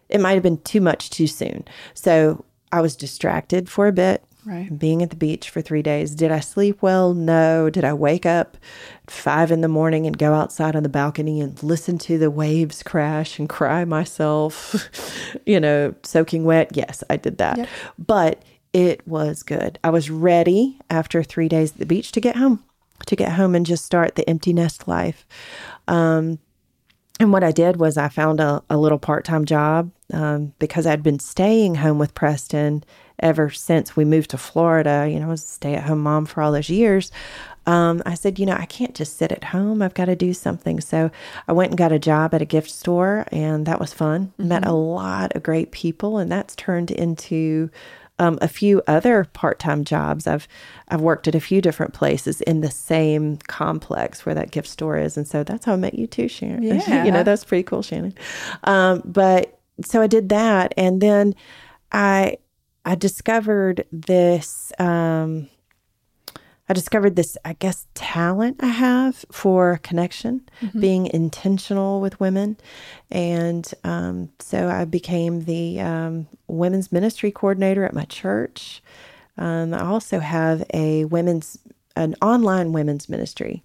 it might have been too much too soon. So I was distracted for a bit. Right. Being at the beach for three days. Did I sleep well? No. Did I wake up at five in the morning and go outside on the balcony and listen to the waves crash and cry myself, you know, soaking wet? Yes, I did that. Yep. But it was good. I was ready after three days at the beach to get home, to get home and just start the empty nest life. Um, and what I did was I found a, a little part time job um, because I'd been staying home with Preston ever since we moved to Florida. You know, I was a stay at home mom for all those years. Um, I said, you know, I can't just sit at home. I've got to do something. So I went and got a job at a gift store, and that was fun. Met a lot of great people, and that's turned into um, a few other part-time jobs. I've I've worked at a few different places in the same complex where that gift store is, and so that's how I met you too, Shannon. Yeah. you know that's pretty cool, Shannon. Um, but so I did that, and then I I discovered this. Um, I discovered this, I guess, talent I have for connection, being intentional with women. And um, so I became the um, women's ministry coordinator at my church. Um, I also have a women's, an online women's ministry.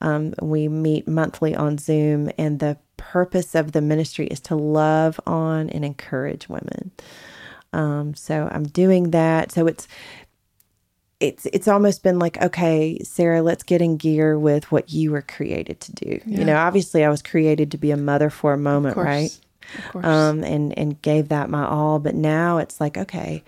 Um, we meet monthly on Zoom, and the purpose of the ministry is to love on and encourage women. Um, so I'm doing that. So it's it's it's almost been like okay sarah let's get in gear with what you were created to do. You know obviously i was created to be a mother for a moment right? Of course. um and and gave that my all. But now it's like okay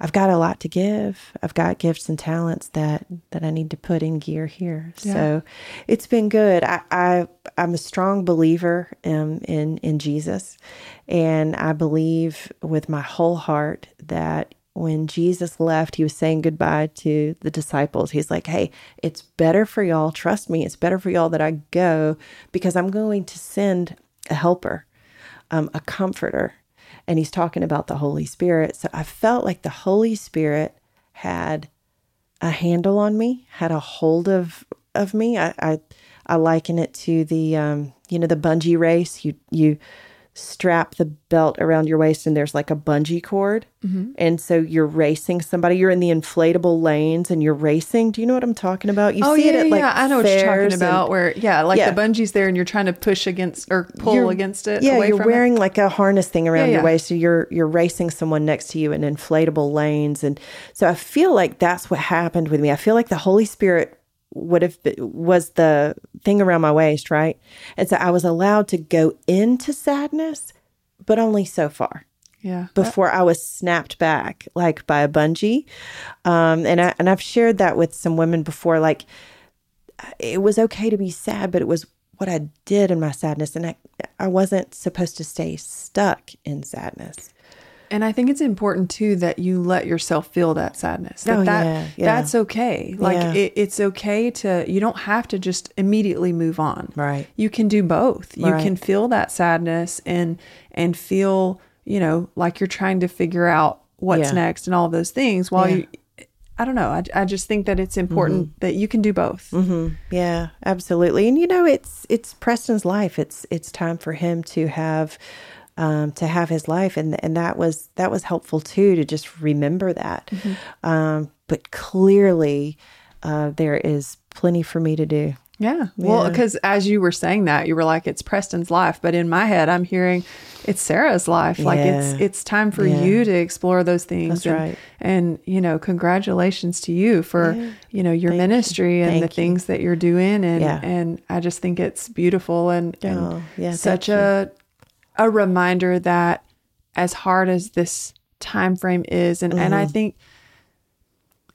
i've got a lot to give. I've got gifts and talents that that i need to put in gear here. So it's been good. I i i'm a strong believer um, in in jesus. And i believe with my whole heart that when Jesus left, he was saying goodbye to the disciples. He's like, Hey, it's better for y'all. Trust me, it's better for y'all that I go because I'm going to send a helper, um, a comforter. And he's talking about the Holy Spirit. So I felt like the Holy Spirit had a handle on me, had a hold of of me. I I, I liken it to the um, you know, the bungee race. You you strap the belt around your waist and there's like a bungee cord. Mm-hmm. And so you're racing somebody. You're in the inflatable lanes and you're racing. Do you know what I'm talking about? You Oh see yeah, it at like yeah. I know what you're talking and- about. Where yeah, like Yeah. the bungee's there, and you're trying to push against or pull you're- against it. Yeah, you're wearing like a harness thing around Yeah, your waist. So you're you're racing someone next to you in inflatable lanes, and so I feel like that's what happened with me. I feel like the Holy Spirit would have was the thing around my waist, right? And so I was allowed to go into sadness, but only so far. Yeah, before I was snapped back, like by a bungee. Um, and I and I've shared that with some women before. Like it was okay to be sad, but it was what I did in my sadness, and I I wasn't supposed to stay stuck in sadness. And I think it's important too that you let yourself feel that sadness. That, Oh, that yeah, yeah. that's okay. Like Yeah. it, it's okay to you don't have to just immediately move on. Right. You can do both. You Right. can feel that sadness and and feel, you know, like you're trying to figure out what's next and all those things while you I don't know. I, I just think that it's important that you can do both. hmm Yeah, absolutely. And you know, it's it's Preston's life. It's it's time for him to have um, to have his life, and and that was that was helpful too to just remember that. Um, but clearly, uh, there is plenty for me to do. Yeah. Well, Yeah. because as you were saying that, you were like, it's Preston's life. But in my head, I'm hearing it's Sarah's life. Like it's Yeah. it's time for Yeah. you to explore those things. That's and, right. And, you know, congratulations to you for, you know, your Thank you. ministry and the you. things that you're doing. And Yeah. and I just think it's beautiful and, and Oh, yeah, such thank you. a a reminder that as hard as this time frame is, and, and I Mm-hmm. think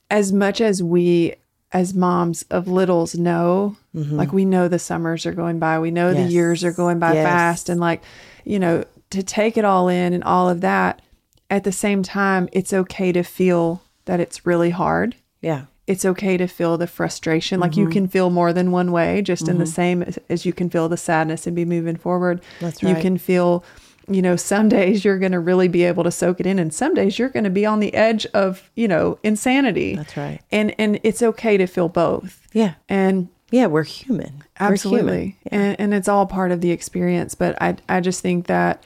as much as we as moms of littles know like we know the summers are going by we know the Mm-hmm. Years are going by Yes. fast and like you know to take it all in and all of that at the same time it's okay to feel that it's really hard Yeah, it's okay to feel the frustration like Mm-hmm. you can feel more than one way just in the same as, as you can feel the sadness and be moving forward That's right. you can feel you know some days you're going to really be able to soak it in and some days you're going to be on the edge of you know insanity That's right. and and it's okay to feel both yeah, and yeah. We're human. We're absolutely human. and, and it's all part of the experience but i i just think that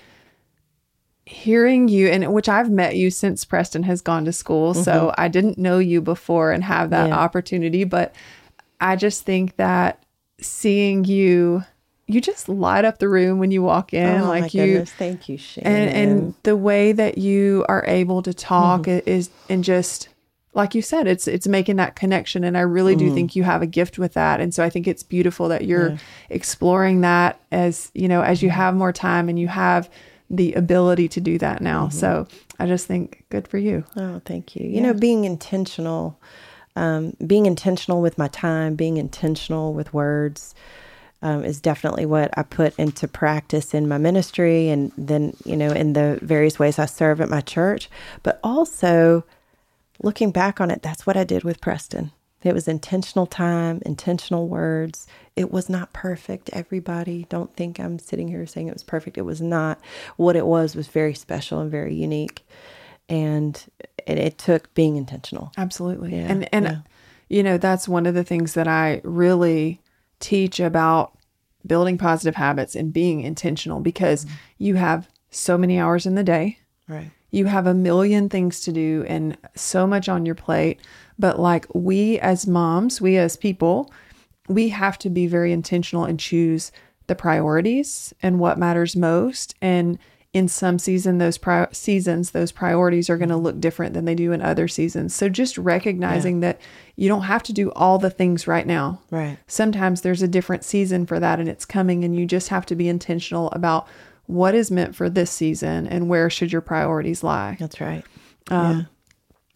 hearing you and which i've met you since preston has gone to school so i didn't know you before and have that Mm-hmm. Yeah. opportunity but i just think that seeing you you just light up the room when you walk in Oh my like you goodness! Thank you, Shannon. and and the way that you are able to talk Mm-hmm. is and just like you said it's it's making that connection and i really Mm-hmm. do think you have a gift with that and so i think it's beautiful that you're exploring that as you know as you Mm-hmm. have more time and you have the ability to do that now Mm-hmm. so i just think good for you Oh, thank you. You know, being intentional, um, being intentional with my time, being intentional with words um, is definitely what I put into practice in my ministry and then, you know, in the various ways I serve at my church. But also, looking back on it, that's what I did with Preston. It was intentional time, intentional words. It was not perfect. Everybody, don't think I'm sitting here saying it was perfect. It was not. What it was was very special and very unique. And it, it took being intentional. Absolutely. Yeah, and and yeah. you know, that's one of the things that I really teach about building positive habits and being intentional because Mm-hmm. you have so many hours in the day. Right. You have a million things to do and so much on your plate, but like we as moms, we as people, we have to be very intentional and choose the priorities and what matters most. And in some season those pri- seasons those priorities are going to look different than they do in other seasons. So just recognizing that you don't have to do all the things right now. Right. sometimes there's a different season for that and it's coming and you just have to be intentional about what is meant for this season and where should your priorities lie That's right.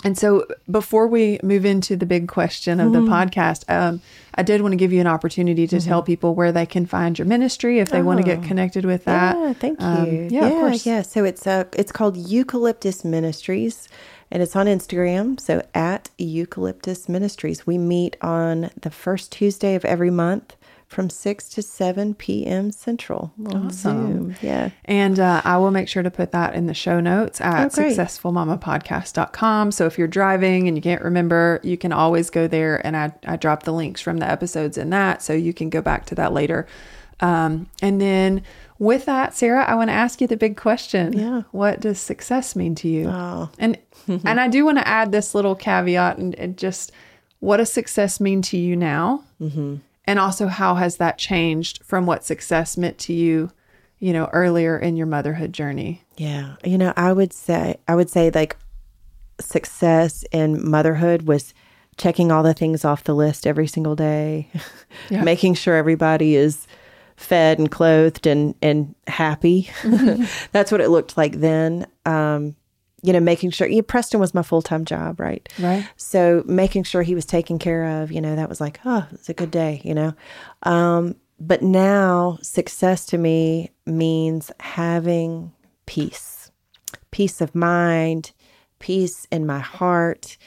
and so before we move into the big question of the Mm-hmm. podcast, um, I did want to give you an opportunity to tell people where they can find your ministry if they want to get connected with that. Oh. Yeah, thank you. Um, yeah, of course. Yeah, so it's uh it's called Eucalyptus Ministries and it's on Instagram. So at Eucalyptus Ministries. We meet on the first Tuesday of every month from 6 to 7 p.m. Central. on Awesome. Zoom. Yeah. And uh, I will make sure to put that in the show notes at Oh, successfulmamapodcast.com. So if you're driving and you can't remember, you can always go there and I, I drop the links from the episodes in that. So you can go back to that later. Um, and then with that, Sarah, I want to ask you the big question. Yeah. What does success mean to you? Oh. And and I do want to add this little caveat and, and just what does success mean to you now? Mm-hmm. And also how has that changed from what success meant to you, you know, earlier in your motherhood journey? Yeah. You know, I would say I would say like success in motherhood was checking all the things off the list every single day, Yeah. making sure everybody is fed and clothed and and happy. That's what it looked like then. Um, you know, making sure yeah, Preston was my full time job, right? Right. So making sure he was taken care of, you know, that was like, oh, it's a good day, you know. Um, but now success to me means having peace, peace of mind, peace in my heart.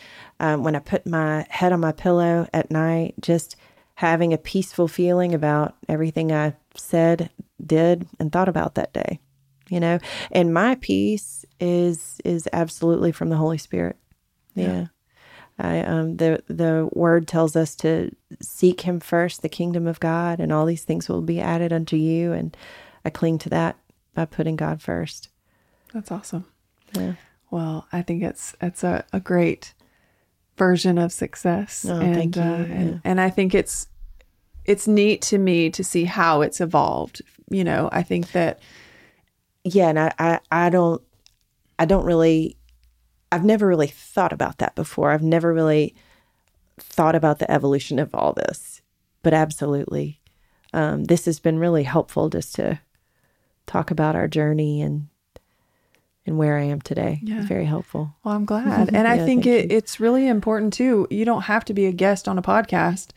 Um, when I put my head on my pillow at night, just having a peaceful feeling about everything I said, did, and thought about that day, you know. And my peace is is absolutely from the Holy Spirit. Yeah. I um the the word tells us to seek him first, the kingdom of God, and all these things will be added unto you. And I cling to that by putting God first. That's awesome. Yeah. Well, I think it's it's a, a great version of success. Oh, and, thank you. uh, and Yeah. and I think it's it's neat to me to see how it's evolved. You know, I think that Yeah, and I, I I don't I don't really I've never really thought about that before. I've never really thought about the evolution of all this. But absolutely. Um, this has been really helpful just to talk about our journey and and where I am today. Yeah. It's very helpful. Well, I'm glad. And I think it, it's really important too. You don't have to be a guest on a podcast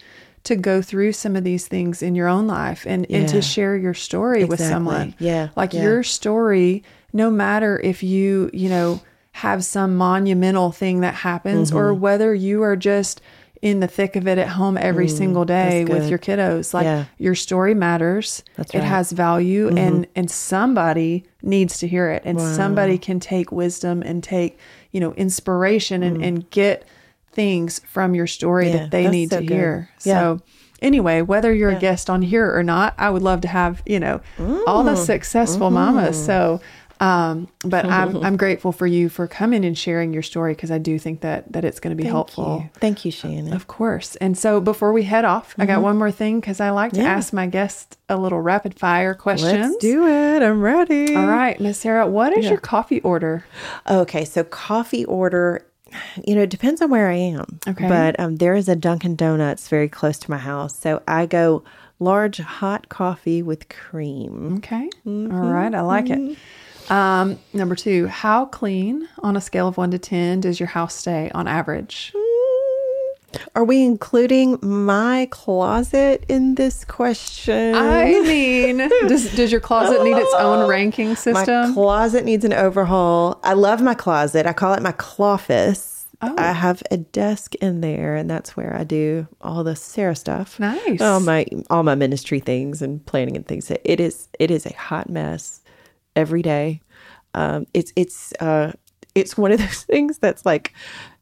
to go through some of these things in your own life and, and to share your story with someone. Yeah, Like yeah. your story, no matter if you, you know, have some monumental thing that happens or Mm-hmm. whether you are just in the thick of it at home every single day Mm, with your kiddos. Like Yeah. your story matters. That's it right. Mm-hmm. has value and and somebody needs to hear it and somebody can take wisdom and take, you know, inspiration and and get things from your story. Yeah, that they need so to good. hear. Yeah. So anyway, whether you're a guest on here or not, I would love to have, you know, all Mm. the successful mamas. So um, but I'm I'm grateful for you for coming and sharing your story because I do think that that it's going to be helpful. Thank you. Thank you, Shannon. Of course. And so before we head off, I got one more thing because I like to Mm-hmm. Yeah. ask my guests a little rapid fire questions. Let's do it. I'm ready. All right, Miss Sarah, what is your coffee order? Okay, so coffee order, you know, it depends on where I am. Okay. But um, there is a Dunkin' Donuts very close to my house. So I go large hot coffee with cream. Okay. Mm-hmm. All right, I like it. Um, number two, how clean on a scale of one to 10 does your house stay on average? Are we including my closet in this question? I mean, does, does your closet need its own ranking system? my closet needs an overhaul. I love my closet. I call it my cloffice. Oh. I have a desk in there, and that's where I do all the Sarah stuff. Nice. All my all my ministry things and planning and things. It is it is a hot mess every day. Um, it's it's uh, it's one of those things that's like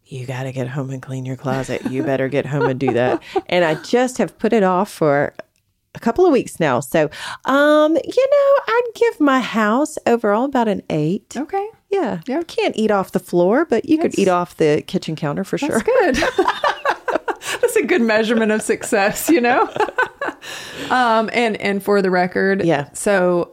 you got to get home and clean your closet. You better get home and do that. And I just have put it off for a couple of weeks now. So, um, you know, I'd give my house overall about an eight. okay. Yeah. Yeah. Can't eat off the floor, but you could eat off the kitchen counter for sure. That's good. That's a good measurement of success, you know? um, and and for the record, Yeah. So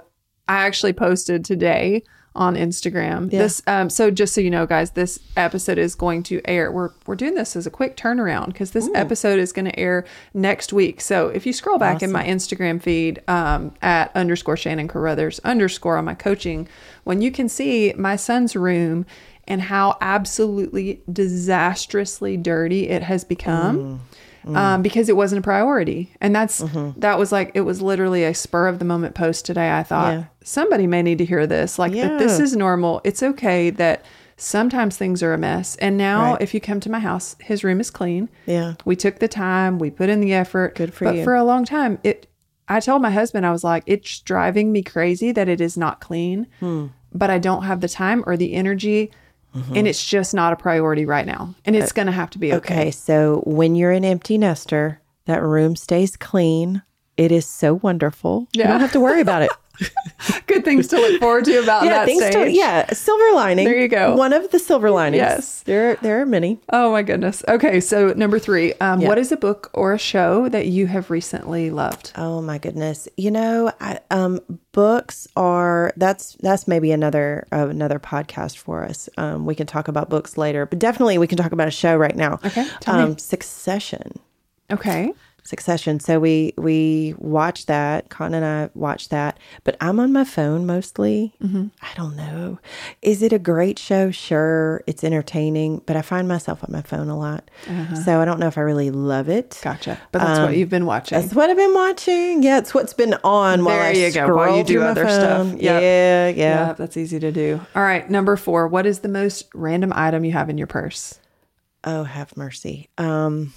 I actually posted today on Instagram. This um so just so you know guys, this episode is going to air. We're we're doing this as a quick turnaround because this episode is going to air next week. So if you scroll back in my Instagram feed um at underscore Shannon Carruthers underscore on my coaching, when you can see my son's room and how absolutely disastrously dirty it has become um, because it wasn't a priority. And that's that was like it was literally a spur of the moment post today. I thought Yeah. somebody may need to hear this. Like that this is normal. It's okay that sometimes things are a mess. And now Right. if you come to my house, his room is clean. Yeah. We took the time, we put in the effort. Good for but you. But for a long time, it I told my husband, I was like, it's driving me crazy that it is not clean, Hmm. but I don't have the time or the energy. Mm-hmm. And it's just not a priority right now. And it's going to have to be okay. Okay, so when you're an empty nester, that room stays clean. it is so wonderful. You don't have to worry about it. Good things to look forward to about yeah, that stage. to yeah, silver lining. There you go. One of the silver linings. Yes. there there are many. Oh my goodness. Okay, so number three, um, Yeah. what is a book or a show that you have recently loved? Oh my goodness. You know, I, um, books are that's that's maybe another uh, another podcast for us. Um, we can talk about books later, but definitely we can talk about a show right now. Okay, tell me. um, Succession. Okay. Succession. So we we watch that. Con and I watch that, but I'm on my phone mostly. Mm-hmm. I don't know. Is it a great show? Sure, it's entertaining, but I find myself on my phone a lot, so I don't know if I really love it. Uh-huh. Gotcha. But that's what you've been watching. That's what I've been watching. Yeah, it's what's been on while There I you go, while you do other stuff. Yep. Yeah, yeah. yeah, that's easy to do. All right, number four, what is the most random item you have in your purse? Oh, have mercy. Um,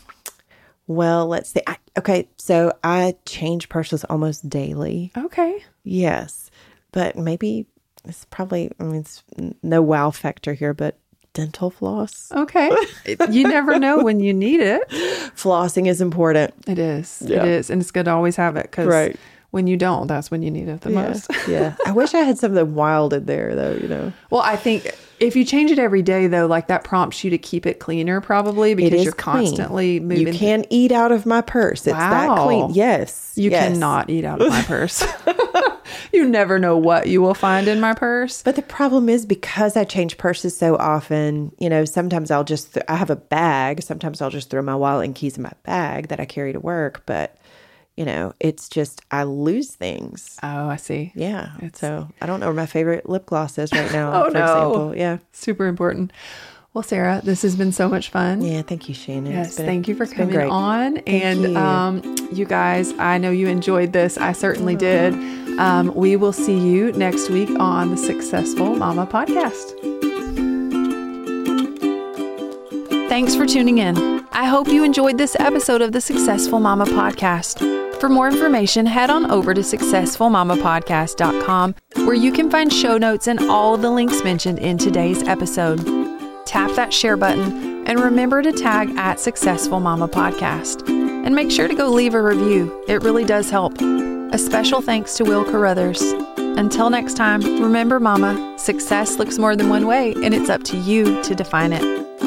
well, let's see. I, okay, so I change purses almost daily. Okay. Yes, but maybe it's probably. I mean, it's no wow factor here, but dental floss. Okay. you never know when you need it. Flossing is important. It is. Yeah. It is. And it's good to always have it because Right. When you don't, that's when you need it the most. yeah. I wish I had something wild in there, though. You know. Well, I think if you change it every day, though, like that prompts you to keep it cleaner, probably because you're clean. constantly moving. You can't eat out of my purse. It's that Wow. clean. Yes. You yes. cannot eat out of my purse. you never know what you will find in my purse. But the problem is because I change purses so often, you know, sometimes I'll just, th- I have a bag. Sometimes I'll just throw my wallet and keys in my bag that I carry to work. But, you know, it's just, I lose things. Oh, I see. Yeah. It's... so I don't know where my favorite lip gloss is right now, Oh, for no. example. Yeah. Super important. Well, Sarah, this has been so much fun. Yeah. Thank you, Shannon. Yes, been- thank you for coming on. and you. um, you guys, I know you enjoyed this. I certainly did. Um, we will see you next week on the Successful Mama podcast. Thanks for tuning in. I hope you enjoyed this episode of the Successful Mama podcast. For more information, head on over to successfulmamapodcast.com where you can find show notes and all the links mentioned in today's episode tap that share button, and remember to tag at Successful Mama Podcast. And make sure to go leave a review, it really does help. A special thanks to Will Carruthers. Until next time, remember, Mama, success looks more than one way, and it's up to you to define it.